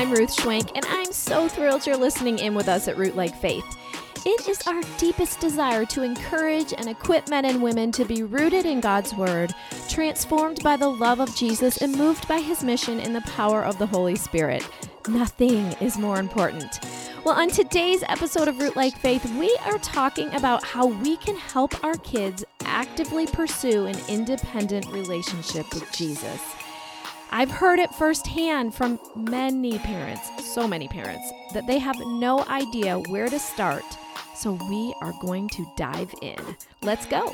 I'm Ruth Schwenk, and I'm so thrilled you're listening in with us at Root Like Faith. It is our deepest desire to encourage and equip men and women to be rooted in God's Word, transformed by the love of Jesus, and moved by His mission in the power of the Holy Spirit. Nothing is more important. Well, on today's episode of Root Like Faith, we are talking about how we can help our kids actively pursue an independent relationship with Jesus. I've heard it firsthand from many parents, so many parents, that they have no idea where to start. So we are going to dive in. Let's go.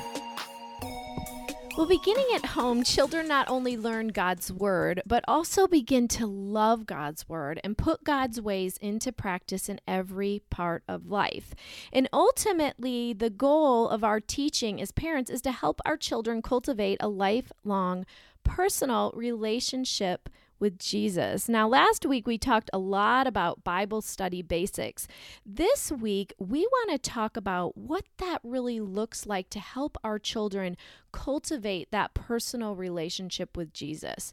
Well, beginning at home, children not only learn God's Word, but also begin to love God's Word and put God's ways into practice in every part of life. And ultimately, the goal of our teaching as parents is to help our children cultivate a lifelong personal relationship with Jesus. Now, last week we talked a lot about Bible study basics. This week we want to talk about what that really looks like to help our children cultivate that personal relationship with Jesus.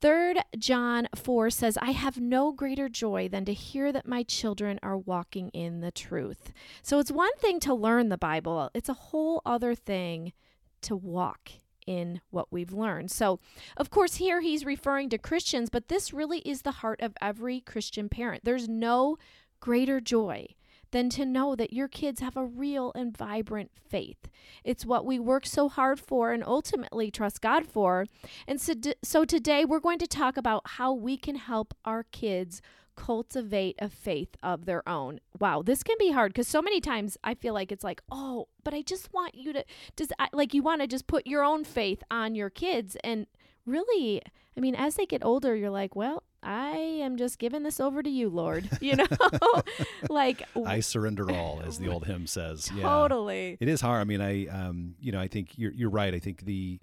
3 John 4 says, I have no greater joy than to hear that my children are walking in the truth. So it's one thing to learn the Bible, it's a whole other thing to walk in what we've learned. So, of course, here he's referring to Christians, but this really is the heart of every Christian parent. There's no greater joy than to know that your kids have a real and vibrant faith. It's what we work so hard for and ultimately trust God for. And so, so today we're going to talk about how we can help our kids cultivate a faith of their own. Wow, this can be hard because so many times I feel like it's like, oh, but I just want you to, does like you want to just put your own faith on your kids. And really, I mean, as they get older, you're like, well, I am just giving this over to you, Lord. You know, like I surrender all, as the old hymn says. Totally, yeah. it is hard. I mean, I, um, you know, I think you're you're right. I think the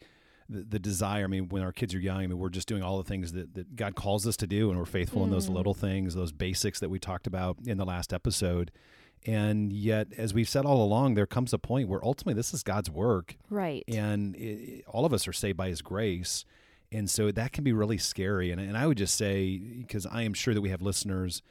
the, the, desire. I mean, when our kids are young, I mean, we're just doing all the things that, that God calls us to do, and we're faithful mm. in those mm. little things, those basics that we talked about in the last episode. And yet, as we've said all along, there comes a point where ultimately this is God's work, right? And it, all of us are saved by His grace, and so that can be really scary. And, and I would just say, because I am sure that we have listeners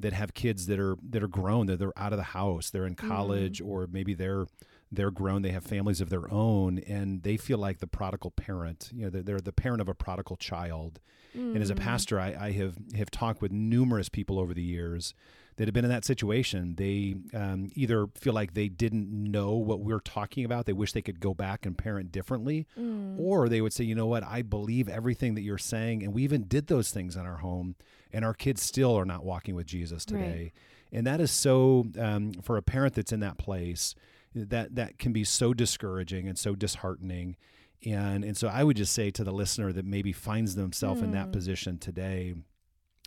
that have kids that are that are grown, that they're out of the house, they're in mm. college, mm. or maybe they're they're grown, they have families of their own, and they feel like the prodigal parent. You know, they're, they're the parent of a prodigal child. Mm. And as a mm. pastor, I, I, have have talked with numerous people over the years that have been in that situation. They um, either feel like they didn't know what we're talking about, they wish they could go back and parent differently, mm. or they would say, you know what, I believe everything that you're saying, and we even did those things in our home, and our kids still are not walking with Jesus today. Right. And that is so um, for a parent that's in that place that that can be so discouraging and so disheartening and and so I would just say to the listener that maybe finds themselves mm. in that hmm. position today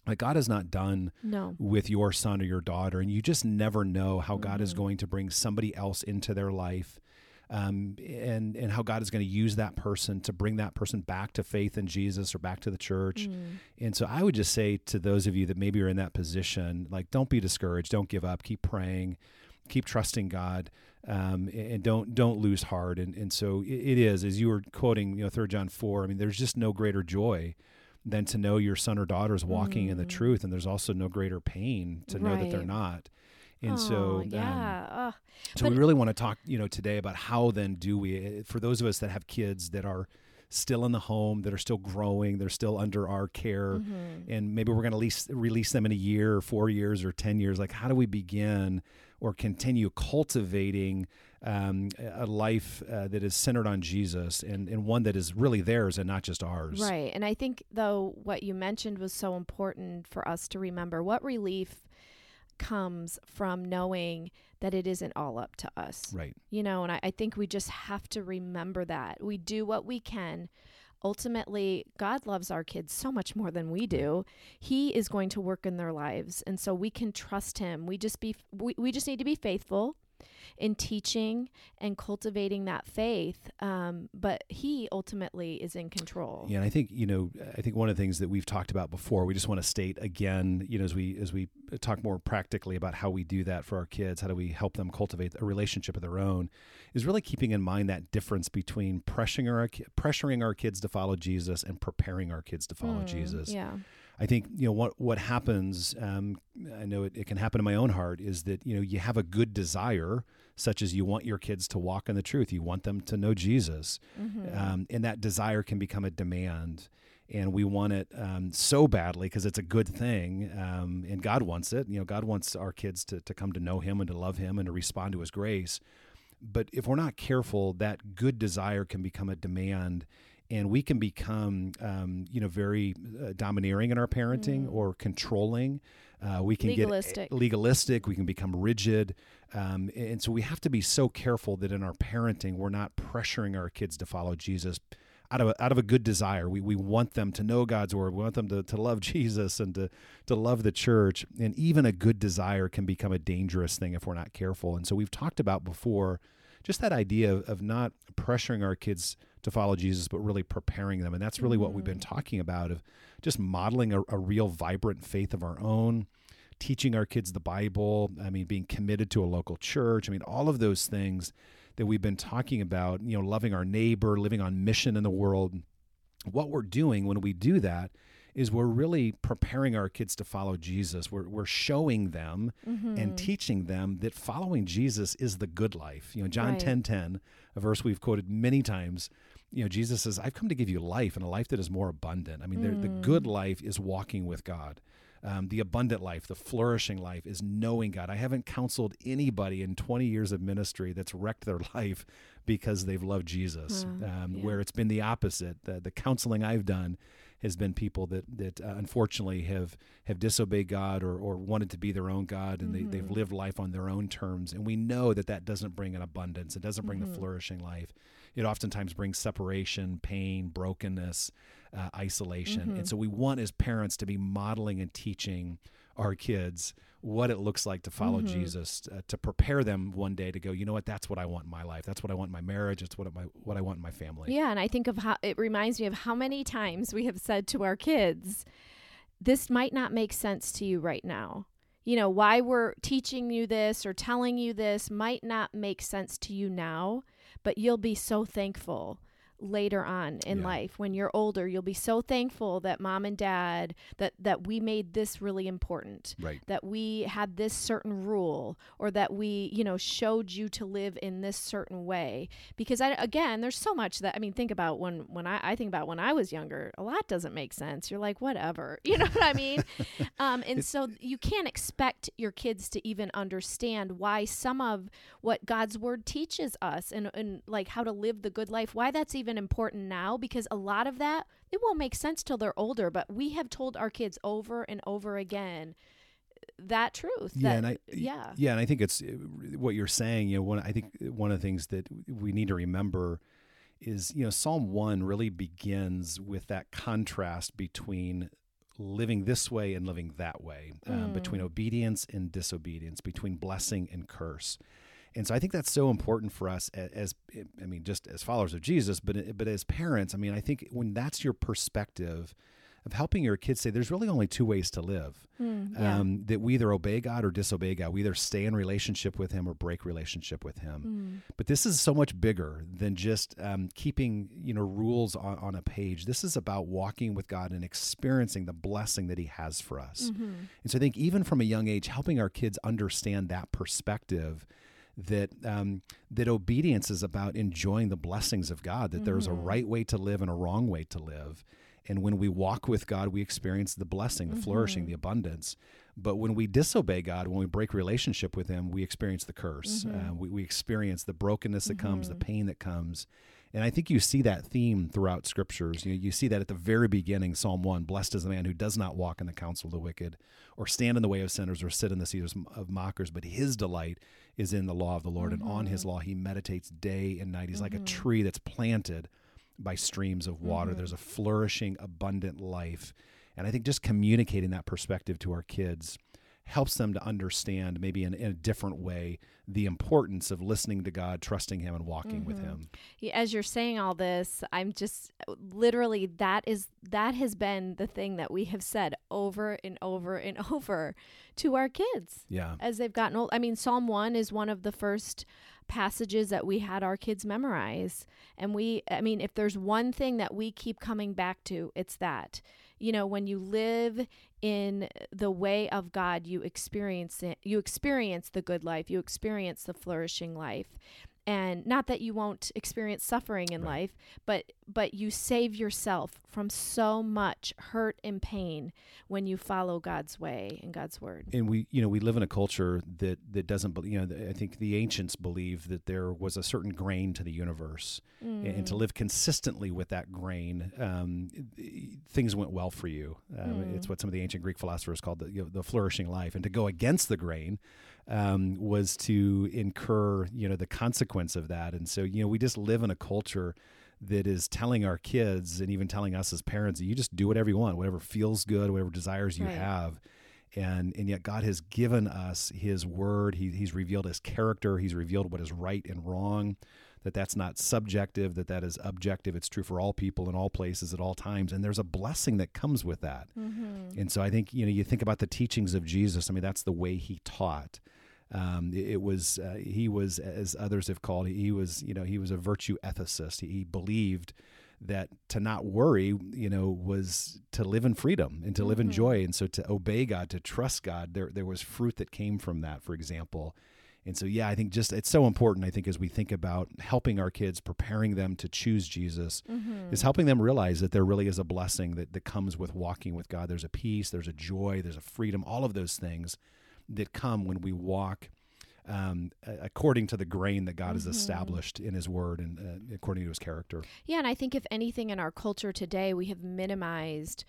like God is not done no. with your son or your daughter and you just never know how mm. God is mm-hmm. going to bring somebody else into their life um, and and how God is going to use that person to bring that person back to faith in Jesus or back to the church. Mm. And so I would just say to those of you that maybe are in that position, like don't be discouraged, don't give up, keep praying, keep trusting God um, and don't don't lose heart. And and so it, it is as you were quoting, you know, Third John four. I mean, there's just no greater joy than to know your son or daughter is walking mm. in the mm. truth, and there's also no greater pain to know that they're not. And oh, so, yeah. Um, so we really want to talk, you know, today about how then do we, eh, for those of us that have kids that are still in the home, that are still growing, they're still under our care, mm-hmm. and maybe we're going to release, release them in a year, or four years, or ten years. Like, how do we begin or continue cultivating um, a life uh, that is centered on Jesus and, and one that is really theirs and not just ours. Right. And I think, though, what you mentioned was so important for us to remember what relief comes from knowing that it isn't all up to us. Right. You know, and I, I think we just have to remember that. We do what we can ultimately God loves our kids so much more than we do. He is going to work in their lives and so we can trust him. We just be we, we just need to be faithful in teaching and cultivating that faith. Um, but He ultimately is in control. Yeah, and I think you know, I think one of the things that we've talked about before, we just want to state again, you know, as we as we talk more practically about how we do that for our kids, how do we help them cultivate a relationship of their own, is really keeping in mind that difference between pressuring our pressuring our kids to follow Jesus and preparing our kids to follow Mm, Jesus. Yeah. I think you know what what happens. Um, I know it, it can happen in my own heart is that you know you have a good desire, such as you want your kids to walk in the truth, you want them to know Jesus, Mhm. um, and that desire can become a demand, and we want it um, so badly because it's a good thing, um, and God wants it. You know, God wants our kids to to come to know Him and to love Him and to respond to His grace. But if we're not careful, that good desire can become a demand and we can become um, you know very uh, domineering in our parenting Mm. or controlling. Uh, we can Legalistic. get legalistic. we can become rigid. Um, and so we have to be so careful that in our parenting we're not pressuring our kids to follow jesus out of a, out of a good desire. We, we want them to know god's word. We want them to, to love jesus and to, to love the church. And even a good desire can become a dangerous thing if we're not careful. And so we've talked about before just that idea of, of not pressuring our kids to follow Jesus, but really preparing them. And that's really what we've been talking about of just modeling a, a real vibrant faith of our own, teaching our kids the Bible. I mean, being committed to a local church. I mean, all of those things that we've been talking about, you know, loving our neighbor, living on mission in the world. What we're doing when we do that is we're really preparing our kids to follow Jesus. We're, we're showing them Mm-hmm. and teaching them that following Jesus is the good life. You know, John Right. ten ten, a verse we've quoted many times. You know, Jesus says, "I've come to give you life and a life that is more abundant." I mean, the the Mm. good life is walking with God. Um, the abundant life, the flourishing life, is knowing God. I haven't counseled anybody in 20 years of ministry that's wrecked their life because they've loved Jesus. Wow. Um, Yeah. Where it's been the opposite. The, the counseling I've done has been people that that uh, unfortunately have have disobeyed God or, or wanted to be their own God, and they, they've Mhm. lived life on their own terms. And we know that that doesn't bring an abundance. It doesn't bring Mhm. the flourishing life. It oftentimes brings separation, pain, brokenness, uh, isolation. Mhm. And so we want as parents to be modeling and teaching our kids what it looks like to follow Mhm. Jesus, uh, to prepare them one day to go. You know what? That's what I want in my life. That's what I want in my marriage. That's what my what I want in my family. Yeah, and I think of how it reminds me of how many times we have said to our kids, this might not make sense to you right now. You know, why we're teaching you this or telling you this might not make sense to you now, but you'll be so thankful later on in Yeah. life. When you're older you'll be so thankful that mom and dad that that we made this really important Right. that we had this certain rule or that we you know showed you to live in this certain way. Because I, again there's so much that i mean think about when when I, I think about when i was younger a lot doesn't make sense. You're like whatever. You know what i mean? Um, and so you can't expect your kids to even understand why some of what god's word teaches us and, and like how to live the good life why that's even important now because a lot of that it won't make sense till they're older but we have told our kids over and over again that truth Yeah, that- and I yeah yeah, and I think it's what you're saying. You know, one I think one of the things that we need to remember is you know Psalm one really begins with that contrast between living this way and living that way, um, Mm. between obedience and disobedience, between blessing and curse. And so I think that's so important for us as, as I mean, just as followers of Jesus, but but as parents. I mean, I think when that's your perspective of helping your kids say, there's really only two ways to live Hmm, yeah. um, that we either obey God or disobey God. We either stay in relationship with Him or break relationship with Him. Mm. But this is so much bigger than just um, keeping you know rules on, on a page. This is about walking with God and experiencing the blessing that He has for us. Mhm. And so I think even from a young age, helping our kids understand that perspective. That um, that obedience is about enjoying the blessings of God. That there's a right way to live and a wrong way to live, and when we walk with God, we experience the blessing, the flourishing, Mhm. the abundance. But when we disobey God, when we break relationship with Him, we experience the curse. Mhm. Uh, we, we experience the brokenness that comes, the Mhm. pain that comes. And I think you see that theme throughout scriptures. You, you see that at the very beginning, Psalm 1 Blessed is the man who does not walk in the counsel of the wicked, or stand in the way of sinners, or sit in the seat of mockers, but his delight is in the law of the Lord. And on his Mhm. law he meditates day and night. He's like a Mhm. tree that's planted by streams of water. Mhm. There's a flourishing, abundant life. And I think just communicating that perspective to our kids helps them to understand maybe in, in a different way the importance of listening to God, trusting Him, and walking mm-hmm. with Him. As you're saying all this, I'm just literally that is that has been the thing that we have said over and over and over to our kids. Yeah, as they've gotten old. I mean, Psalm one is one of the first passages that we had our kids memorize, and we. I mean, if there's one thing that we keep coming back to, it's that you know when you live in the way of god you experience it you experience the good life you experience the flourishing life and not that you won't experience suffering in right. life but but you save yourself from so much hurt and pain when you follow God's way and God's word and we you know we live in a culture that that doesn't you know I think the ancients believed that there was a certain grain to the universe mm. and to mm. live consistently with that grain um, things went well for you um, mm. it's what some of the ancient Greek philosophers called the, you know, the flourishing life and to go against the grain um, was to incur, you know, the consequence of that. And so, you know, we just live in a culture that is telling our kids and even telling us as parents that you just do whatever you want, whatever feels good, whatever desires you right. have. And, and yet God has given us his word. He, he's revealed his character. He's revealed what is right and wrong, that that's not subjective, that that is objective. It's true for all people in all places at all times. And there's a blessing that comes with that. Mm-hmm. And so I think, you know, you think about the teachings of Jesus. I mean, that's the way he taught. Um, it, was uh, he was as others have called he was you know he was a virtue ethicist. He, he, believed that to not worry you know was to live in freedom and to live mm-hmm. in joy and so to obey God to trust God there there was fruit that came from that for example. And so, yeah, I think just it's so important. I think as we think about helping our kids, preparing them to choose Jesus, mm-hmm. is helping them realize that there really is a blessing that, that comes with walking with God. There's a peace, there's a joy, there's a freedom, all of those things that come when we walk um, according to the grain that God mm-hmm. has established in His Word and uh, according to His character. Yeah, and I think if anything in our culture today, we have minimized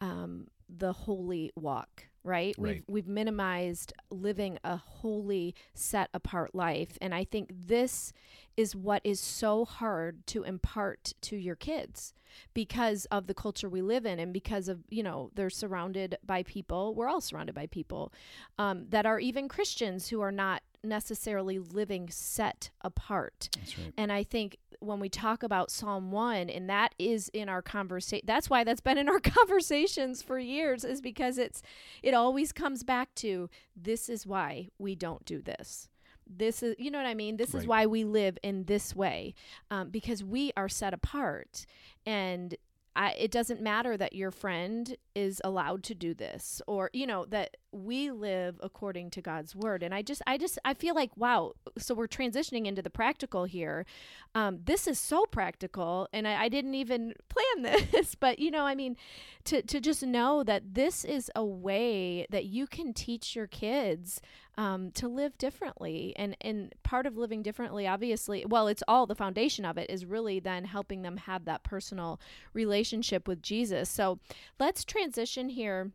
um, the holy walk right? right? We've we've minimized living a holy, set apart life, and I think this is what is so hard to impart to your kids because of the culture we live in and because of you know they're surrounded by people we're all surrounded by people um, that are even christians who are not necessarily living set apart. Right. And I think when we talk about Psalm 1 and that is in our conversation that's why that's been in our conversations for years is because it's it always comes back to this is why we don't do this this is you know what i mean this right. is why we live in this way um, because we are set apart and I, it doesn't matter that your friend is allowed to do this or you know that we live according to God's word. And I just I just I feel like wow so we're transitioning into the practical here. Um, this is so practical and I, I didn't even plan this but you know I mean to to just know that this is a way that you can teach your kids um, to live differently and and part of living differently obviously well it's all the foundation of it is really then helping them have that personal relationship with Jesus. So let's transition here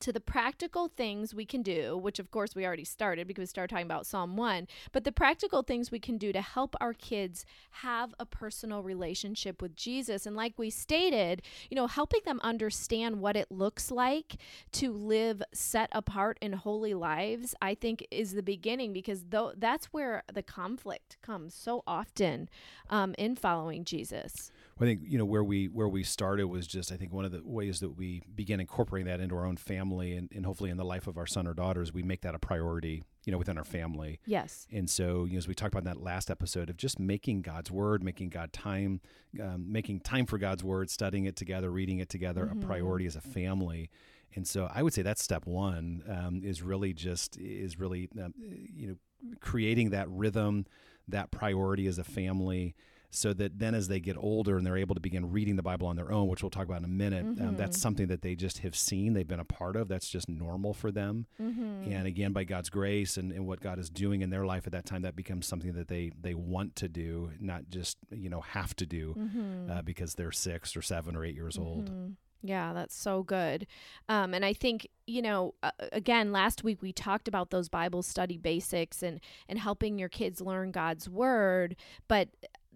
to the practical things we can do, which of course we already started because we started talking about Psalm 1, but the practical things we can do to help our kids have a personal relationship with Jesus. And like we stated, you know, helping them understand what it looks like to live set apart in holy lives, I think is the beginning because though that's where the conflict comes so often um, in following Jesus. I think you know where we where we started was just I think one of the ways that we began incorporating that into our own family and, and hopefully in the life of our son or daughters we make that a priority you know within our family. Yes. And so you know as we talked about in that last episode of just making God's word making God time um, making time for God's word studying it together reading it together mm-hmm. a priority as a family. And so I would say that's step one um, is really just is really um, you know creating that rhythm that priority as a family so that then as they get older and they're able to begin reading the Bible on their own, which we'll talk about in a minute, mm-hmm. um, that's something that they just have seen, they've been a part of. That's just normal for them. Mm-hmm. And again, by God's grace and, and what God is doing in their life at that time, that becomes something that they they want to do, not just you know have to do mm-hmm. uh, because they're six or seven or eight years old. Mm-hmm. Yeah, that's so good. Um, and I think, you know, uh, again, last week we talked about those Bible study basics and, and helping your kids learn God's word. But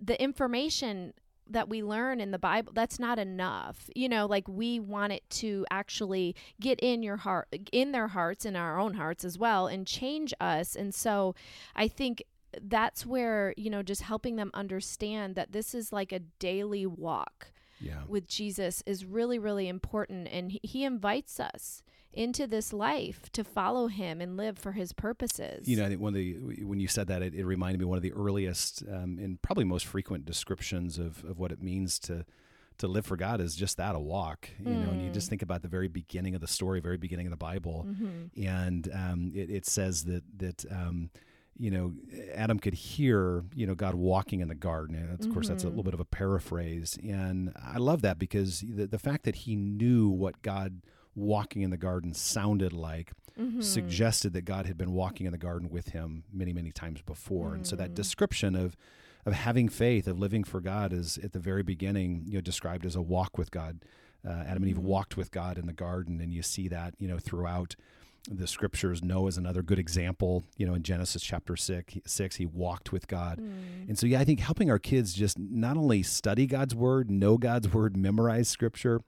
the information that we learn in the Bible, that's not enough. You know, like we want it to actually get in your heart, in their hearts, in our own hearts as well, and change us. And so I think that's where, you know, just helping them understand that this is like a daily walk Yeah. with Jesus is really, really important. And he, he invites us into this life to follow him and live for his purposes. You know, I think one of the when you said that, it, it reminded me of one of the earliest um, and probably most frequent descriptions of, of what it means to to live for God is just that a walk. You know, and you just think about the very beginning of the story, very beginning of the Bible, and um, it, it says that that. Um, you know, Adam could hear, you know, God walking in the garden. And of course, that's a little bit of a paraphrase. And I love that because the, the fact that he knew what God walking in the garden sounded like mm-hmm. suggested that God had been walking in the garden with him many, many times before. And so that mm. description of of having faith, of living for God, is at the very beginning, you know, described as a walk with God. Uh, Adam and Eve mm-hmm. walked with God in the garden, and you see that, you know, throughout the scriptures. Noah is another good example. You know, in Genesis chapter six, six he walked with God, mm. and so yeah, I think helping our kids just not only study God's word, know God's word, memorize scripture,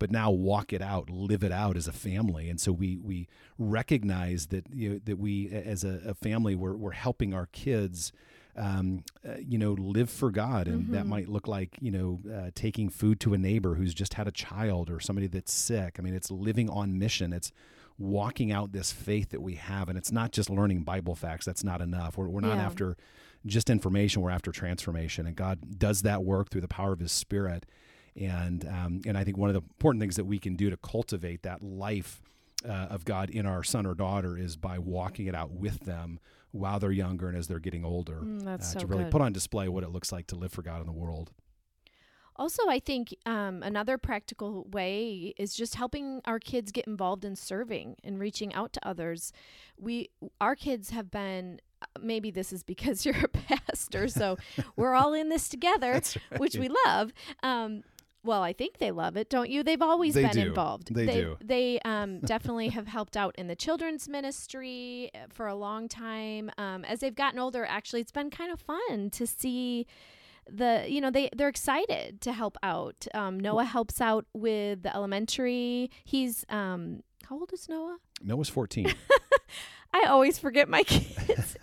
but now walk it out, live it out as a family. And so we we recognize that you know, that we as a, a family we're we're helping our kids. Um, uh, you know, live for God, and that might look like you know uh, taking food to a neighbor who's just had a child or somebody that's sick. I mean, it's living on mission. It's walking out this faith that we have, and it's not just learning Bible facts. That's not enough. We're, we're not Yeah. after just information. We're after transformation, and God does that work through the power of His Spirit. And um, and I think one of the important things that we can do to cultivate that life uh, of God in our son or daughter is by walking it out with them while they're younger and as they're getting older. Mm, that's uh, so to really good. put on display what it looks like to live for God in the world. Also, I think um, another practical way is just helping our kids get involved in serving and reaching out to others. We, our kids have been. uh, Maybe this is because you're a pastor, so we're all in this together, That's which we love. Um, well, I think they love it, don't you? They've always They been do. involved. They do. They um, definitely have helped out in the children's ministry uh, for a long time. Um, as they've gotten older, actually, it's been kind of fun to see the you know they they're excited to help out. Um, Noah helps out with the elementary. He's um, how old is Noah? Noah's 14. I always forget my kids'.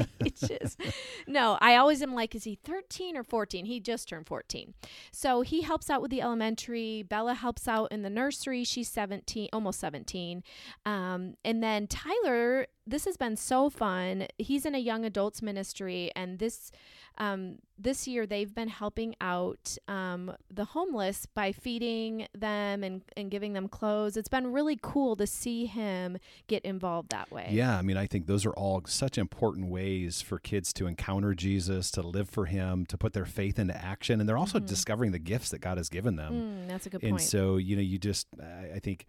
No, I always am like, is he 13 or 14? He just turned 14. So he helps out with the elementary. Bella helps out in the nursery. She's 17, almost 17. Um, and then Tyler, this has been so fun. He's in a young adults ministry, and this um, this year they've been helping out um, the homeless by feeding them and, and giving them clothes. It's been really cool to see him get involved that way. Yeah, I mean, I think those are all such important ways for kids to encounter Jesus, to live for Him, to put their faith into action, and they're also discovering the gifts that God has given them. Mm, that's a good and point. so, you know, you just, I think,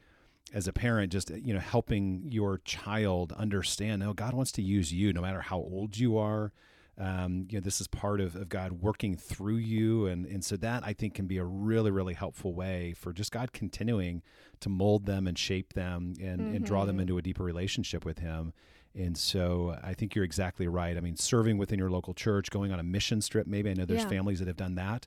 as a parent, just you know, helping your child understand, no, God wants to use you, no matter how old you are. Um, you know, this is part of, of God working through you, and and so that I think can be a really really helpful way for just God continuing to mold them and shape them and and draw them into a deeper relationship with Him. And so I think you're exactly right. I mean, serving within your local church, going on a mission trip, maybe I know there's Yeah. families that have done that.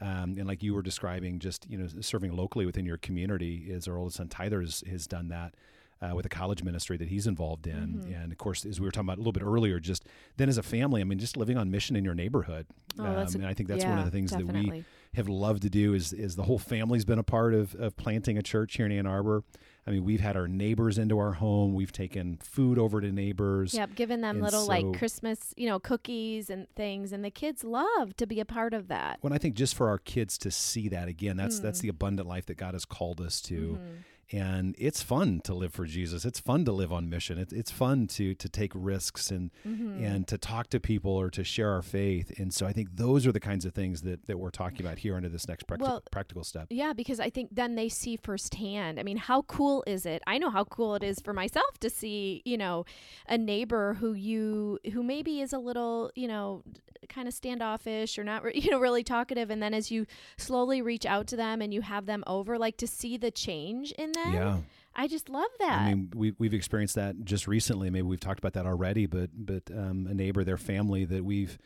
Um, and like you were describing, just, you know, serving locally within your community is our oldest son Tyler has, has done that. Uh, with a college ministry that he's involved in, and of course, as we were talking about a little bit earlier, just then as a family, I mean, just living on mission in your neighborhood. Oh, a- and I think that's one of the things that we have loved to do is is the whole family's been a part of, of planting a church here in Ann Arbor. I mean, we've had our neighbors into our home. We've taken food over to neighbors. Yep, giving them And little so- like Christmas, you know, cookies and things, and the kids love to be a part of that. When I think just for our kids to see that again, that's Mm. that's the abundant life that God has called us to. Mm-hmm. And it's fun to live for Jesus. It's fun to live on mission. It's it's fun to to take risks and Mm-hmm. and to talk to people or to share our faith. And so I think those are the kinds of things that, that we're talking about here under this next practi- Well, practical step. Yeah, because I think then they see firsthand. I mean, how cool is it? I know how cool it is for myself to see, you know, a neighbor who you who maybe is a little, you know, kind of standoffish or not, re- you know, really talkative, and then as you slowly reach out to them and you have them over, like to see the change in them. Yeah. I just love that. I mean, we, we've experienced that just recently. Maybe we've talked about that already, but but um, a neighbor, their family that we've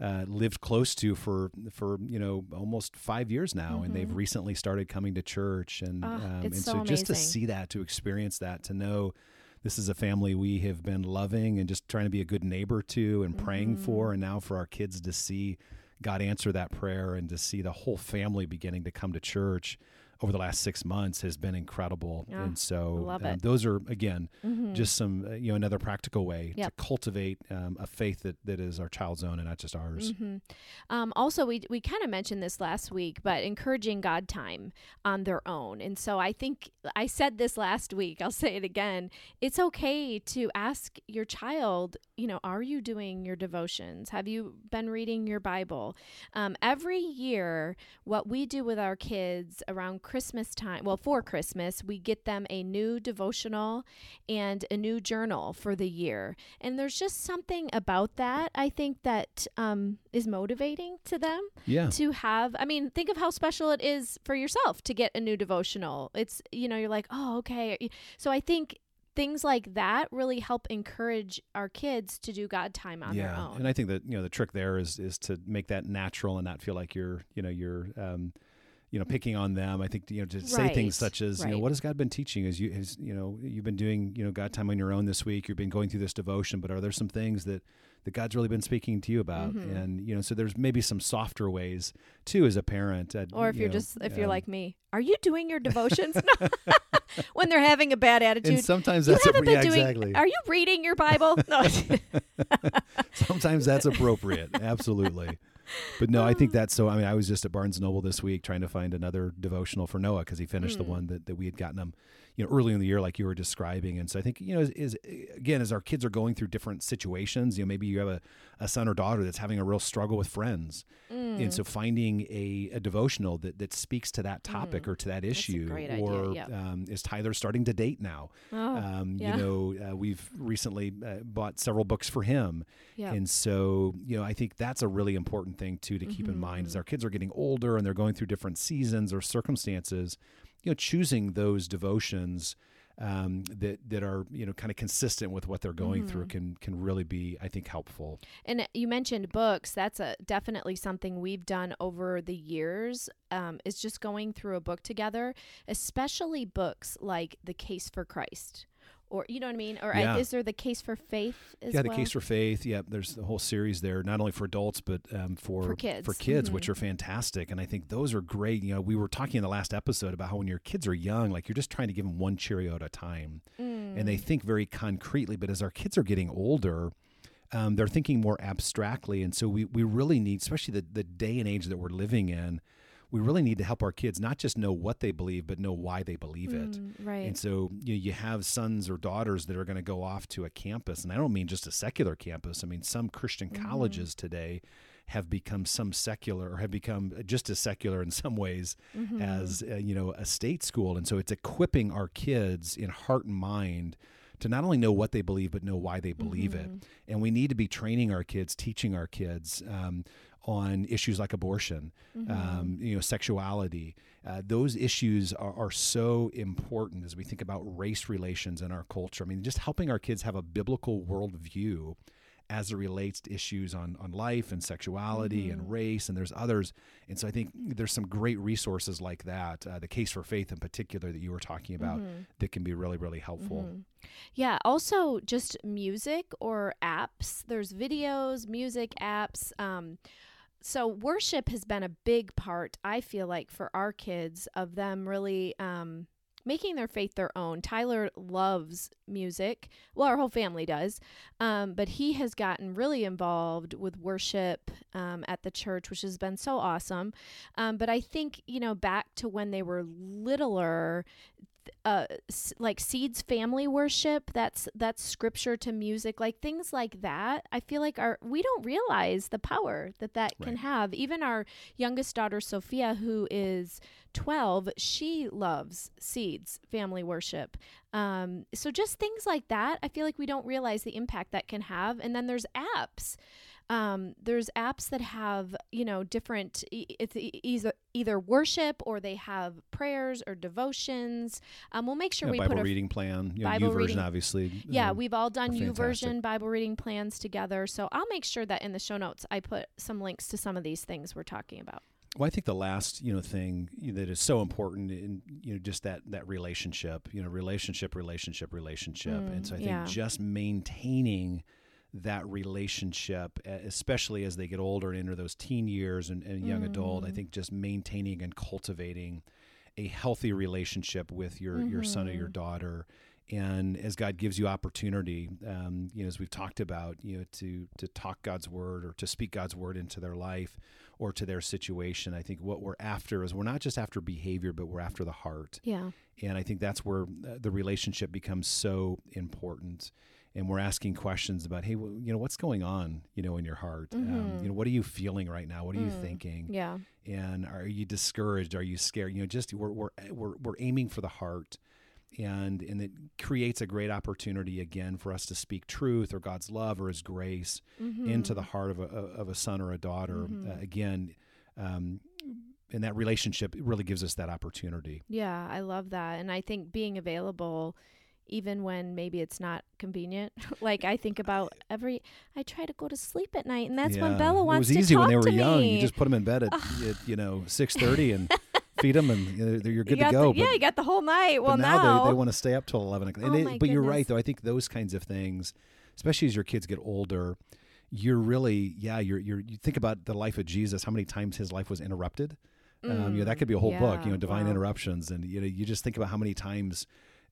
uh, lived close to for for you know almost five years now, and they've Mhm. recently started coming to church, and Ah, um, and so just to see that, to experience that, to know this is a family we have been loving and just trying to be a good neighbor to and praying Mhm. for, and now for our kids to see God answer that prayer and to see the whole family beginning to come to church over the last six months has been incredible. Yeah, and so um, those are again Mhm. just some uh, you know another practical way Yep. to cultivate um, a faith that, that is our child's own and not just ours. hmm Um, also, we we kind of mentioned this last week, but encouraging God time on their own. And so I think I said this last week. I'll say it again. It's okay to ask your child. You know, are you doing your devotions? Have you been reading your Bible? Um, every year, what we do with our kids around Christmas time, well, for Christmas, we get them a new devotional and a new journal for the year. And there's just something about that, I think, that um, is motivating to them Yeah. to have. I mean, think of how special it is for yourself to get a new devotional. It's, you know, you're like, oh, okay. So I think things like that really help encourage our kids to do God time on their yeah, own. and I think that you know the trick there is is to make that natural and not feel like you're you know you're um, you know picking on them. I think you know to say things such as you know what has God been teaching? Is you is you know you've been doing you know God time on your own this week. You've been going through this devotion, but are there some things that that God's really been speaking to you about? Mhm. And you know so there's maybe some softer ways too as a parent. uh, or if you you're know, just if you're um, like me, are you doing your devotions when they're having a bad attitude? and sometimes you that's haven't been yeah, doing. exactly. Are you reading your Bible? No. Sometimes that's appropriate. Absolutely. But no, I think that's so. I mean, I was just at Barnes Noble this week trying to find another devotional for Noah because he finished the Mm. one that, that we had gotten him, you know, early in the year, like you were describing. And so I think, you know, is, is again, as our kids are going through different situations, you know, maybe you have a, a son or daughter that's having a real struggle with friends. Mm. And so finding a, a devotional that, that speaks to that topic Mm. or to that issue, or yep. um, is Tyler starting to date now? oh, um, yeah. You know, uh, we've recently uh, bought several books for him. yeah. And so, you know, I think that's a really important thing too to keep in mind as Mhm. our kids are getting older and they're going through different seasons or circumstances, you know, choosing those devotions um, that that are you know kind of consistent with what they're going through Mhm. can can really be I think helpful. And you mentioned books. That's a definitely something we've done over the years. Um, is just going through a book together, especially books like The Case for Christ, or you know what I mean. Or Yeah. Is there The Case for Faith? As yeah, the well? case for faith. Yeah, there's the whole series there, not only for adults but um, for For kids. for kids, Mhm. which are fantastic. And I think those are great. You know, we were talking in the last episode about how when your kids are young, like you're just trying to give them one Cheerio at a time. and they Mm. think very concretely. But as our kids are getting older, um, they're thinking more abstractly, and so we we really need, especially the the day and age that we're living in, we really need to help our kids not just know what they believe, but know why they believe it. Mm, right. And so you, know, you have sons or daughters that are going to go off to a campus, and I don't mean just a secular campus. I mean some Christian Mhm. colleges today have become some secular or have become just as secular in some ways Mhm. as uh, you know a state school and so it's equipping our kids in heart and mind to not only know what they believe but know why they believe it Mhm. and we need to be training our kids teaching our kids um, on issues like abortion Mhm. um, you know sexuality uh, those issues are, are so important as we think about race relations in our culture i mean just helping our kids have a biblical worldview as it relates to issues on, on life and sexuality Mhm. and race and there's others and so i think there's some great resources like that uh, the case for faith in particular that you were talking about Mhm. that can be really really helpful Mhm. Yeah, also just music or apps. There's videos, music, apps. Um, so worship has been a big part, I feel like, for our kids of them really um, making their faith their own. Tyler loves music. Well, our whole family does. Um, but he has gotten really involved with worship um, at the church, which has been so awesome. Um, but I think, you know, back to when they were littler, uh like seeds family worship that's that's scripture to music like things like that i feel like our we don't realize the power that that can have. Even our youngest daughter sophia who is 12 she loves seeds family worship. Um so just things like that i feel like we don't realize the impact that can have. And then there's apps Um, there's apps that have you know different. It's either either worship or they have prayers or devotions. Um, we'll make sure yeah, we Bible put a reading plan. You know, Bible reading- obviously. yeah, uh, we've all done fantastic. version Bible reading plans together. So I'll make sure that in the show notes I put some links to some of these things we're talking about. Well, I think the last you know thing that is so important in you know just that that relationship, you know, relationship, relationship, relationship, and so I think Mm, yeah. just maintaining that relationship, especially as they get older and enter those teen years and, and young adult, I Mm. think just maintaining and cultivating a healthy relationship with your your son or your Mhm. daughter. And as God gives you opportunity, um, you know, as we've talked about, you know, to to talk God's word or to speak God's word into their life or to their situation, I think what we're after is we're not just after behavior, but we're after the heart. Yeah. And I think that's where uh, the relationship becomes so important. And we're asking questions about, hey, well, you know, what's going on, you know, in your heart? Um, Mhm. you know, what are you feeling right now? What are you Mm. thinking? Yeah. and are you discouraged are you scared you know just we're we're we're, we're aiming for the heart and and it creates a great opportunity again for us to speak truth or God's love or his grace into the Mhm. heart of a of a son or a daughter Mhm. uh, again um and that relationship really gives us that opportunity Yeah, I love that. And I think being available even when maybe it's not convenient. like I think about every I try to go to sleep at night and that's when Bella wants to talk to me. it was easy when they were young me. you just put them in bed at, at you know 6:30 and feed them and you know, they're- you're good You to go the- yeah, you got the whole night. Well, but now, now, they, they want to stay up till 11 o'clock. And Oh my but you're right, though. I think those kinds of things, especially as your kids get older, you're really, yeah, you're, you're, you think about the life of Jesus, how many times his life was interrupted. Um, you know, that Mm, could be a whole book, you know, divine wow. interruptions. And, you know, you just think about how many times,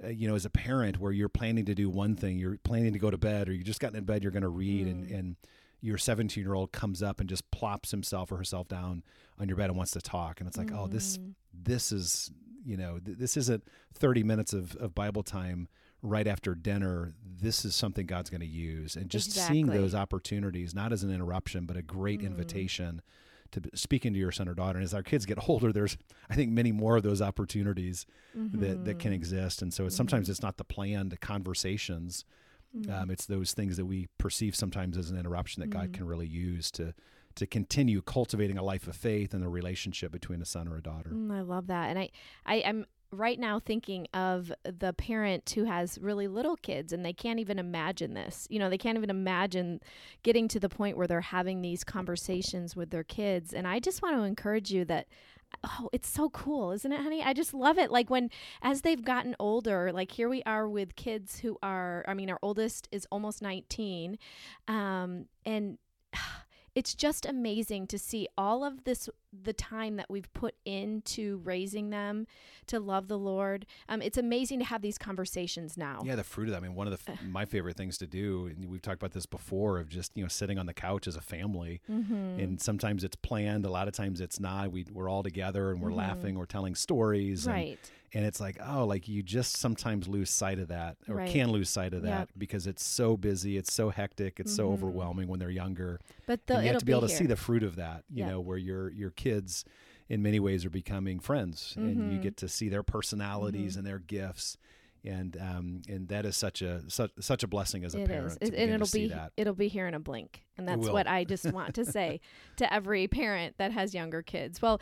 uh, you know, as a parent where you're planning to do one thing, you're planning to go to bed or you just gotten in bed, you're going to read and, Mm. and your 17 year old comes up and just plops himself or herself down on your bed and wants to talk. And it's like, oh, this, Mm. this is you know th- this isn't 30 minutes of, of bible time right after dinner this is something god's going to use and just seeing those opportunities not as an interruption but a great Mm. invitation to b- speak into your son or daughter and as our kids get older there's i think many more of those opportunities that, that can Mhm. exist and so it's, sometimes it's not the planned conversations Mhm. um, it's those things that we perceive sometimes as an interruption that god can really use to to continue cultivating a life of faith and the relationship between a son or a daughter Mm, I love that. And I, I am right now thinking of the parent who has really little kids and they can't even imagine this. You know, they can't even imagine getting to the point where they're having these conversations with their kids. And I just want to encourage you that oh, it's so cool, isn't it, honey? I just love it. Like when as they've gotten older, like here we are with kids who are I mean, our oldest is almost 19. Um and it's just amazing to see all of this the time that we've put into raising them to love the lord um, it's amazing to have these conversations now Yeah, the fruit of that. I mean, one of the f- my favorite things to do, and we've talked about this before, of just you know sitting on the couch as a family, mm-hmm. and sometimes it's planned, a lot of times it's not. We we're all together and we're Mhm. laughing, we're telling stories, and, right and it's like oh, like you just sometimes lose sight of that, or Right. can lose sight of that Yep. because it's so busy, it's so hectic, it's so Mhm. overwhelming when they're younger, but the, and you have to be able to see the fruit of that. You Yep. know, where your your kids. Kids in many ways, are becoming friends, and you Mhm. get to see their personalities Mhm. and their gifts, and um, and that is such a such, such a blessing as a It parent It- and it'll be that. it'll be here in a blink, and that's what I just want to say to every parent that has younger kids. Well,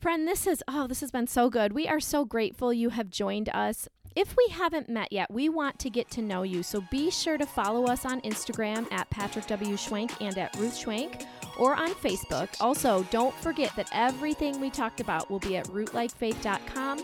friend, this is oh, this has been so good. We are so grateful you have joined us. If we haven't met yet, we want to get to know you, so be sure to follow us on Instagram at Patrick W Schwenk and at Ruth Schwenk, or on Facebook. Also, don't forget that everything we talked about will be at rootlikefaith.com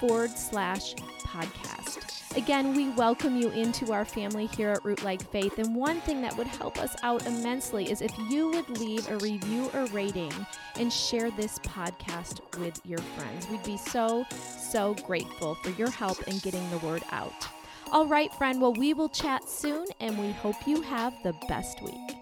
forward slash podcast. Again, we welcome you into our family here at Root Like Faith. And one thing that would help us out immensely is if you would leave a review or rating and share this podcast with your friends. We'd be so, so grateful for your help in getting the word out. All right, friend. Well, we will chat soon, and we hope you have the best week.